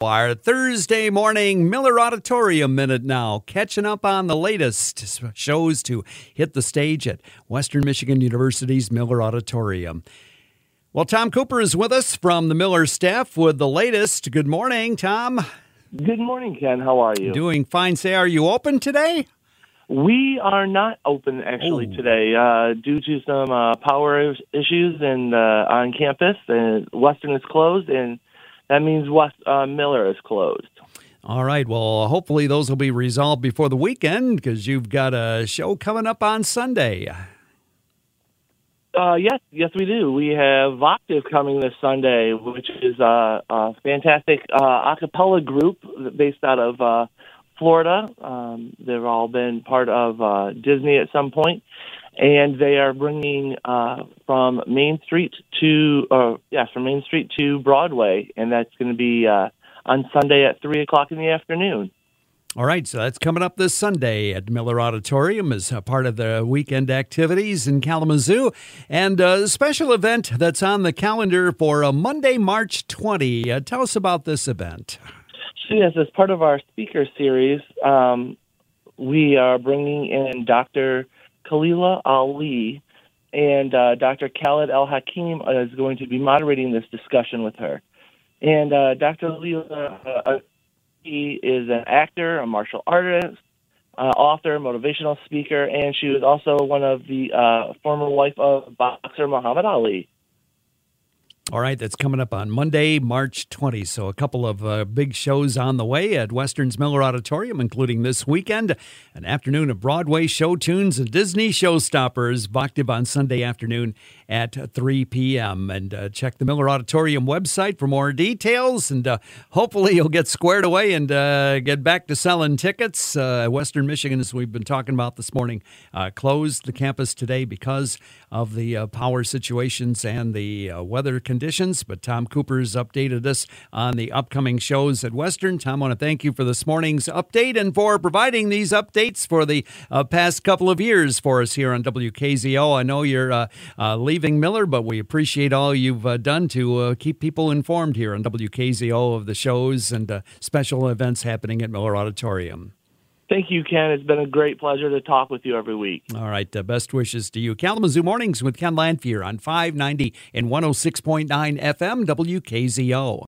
Our Thursday morning Miller Auditorium Minute now, catching up on the latest shows to hit the stage at Western Michigan University's Miller Auditorium. Well, Tom Cooper is with us from the Miller staff with the latest. Good morning, Tom. Good morning, Ken. How are you? Doing fine. Say, are you open today? We are not open actually Oh. today uh, due to some uh, power issues and uh, on campus. And Western is closed, and that means West uh, Miller is closed. All right. Well, hopefully those will be resolved before the weekend because you've got a show coming up on Sunday. Uh, yes, yes, we do. We have Voctave coming this Sunday, which is uh, a fantastic uh, a cappella group based out of uh, Florida. Um, they've all been part of uh, Disney at some point, and they are bringing uh, from Main Street to, uh, yeah, from Main Street to Broadway, and that's going to be uh, on Sunday at three o'clock in the afternoon. All right, so that's coming up this Sunday at Miller Auditorium as a part of the weekend activities in Kalamazoo. And a special event that's on the calendar for a Monday, March 20. Uh, tell us about this event. So yes, as part of our speaker series, um, we are bringing in Dr. Khalilah Ali, and uh, Dr. Khaled El Hakim is going to be moderating this discussion with her. And uh, Dr. Khalilah uh, he is an actor, a martial artist, uh, author, motivational speaker, and she was also one of the uh, former wife of boxer Muhammad Ali. All right, that's coming up on Monday, March 20. So, a couple of uh, big shows on the way at Western's Miller Auditorium, including this weekend an afternoon of Broadway show tunes and Disney showstoppers, Voctave on Sunday afternoon at 3 p.m. And uh, check the Miller Auditorium website for more details. And uh, hopefully, you'll get squared away and uh, get back to selling tickets. Uh, Western Michigan, as we've been talking about this morning, uh, closed the campus today because of the uh, power situations and the weather conditions. But Tom Cooper's updated us on the upcoming shows at Western. Tom, I want to thank you for this morning's update and for providing these updates for the past couple of years for us here on WKZO. I know you're uh, leaving Miller, but we appreciate all you've uh, done to uh, keep people informed here on WKZO of the shows and uh, special events happening at Miller Auditorium. Thank you, Ken. It's been a great pleasure to talk with you every week. All right. Uh, best wishes to you. Kalamazoo Mornings with Ken Lanfear on 590 and 106.9 FM WKZO.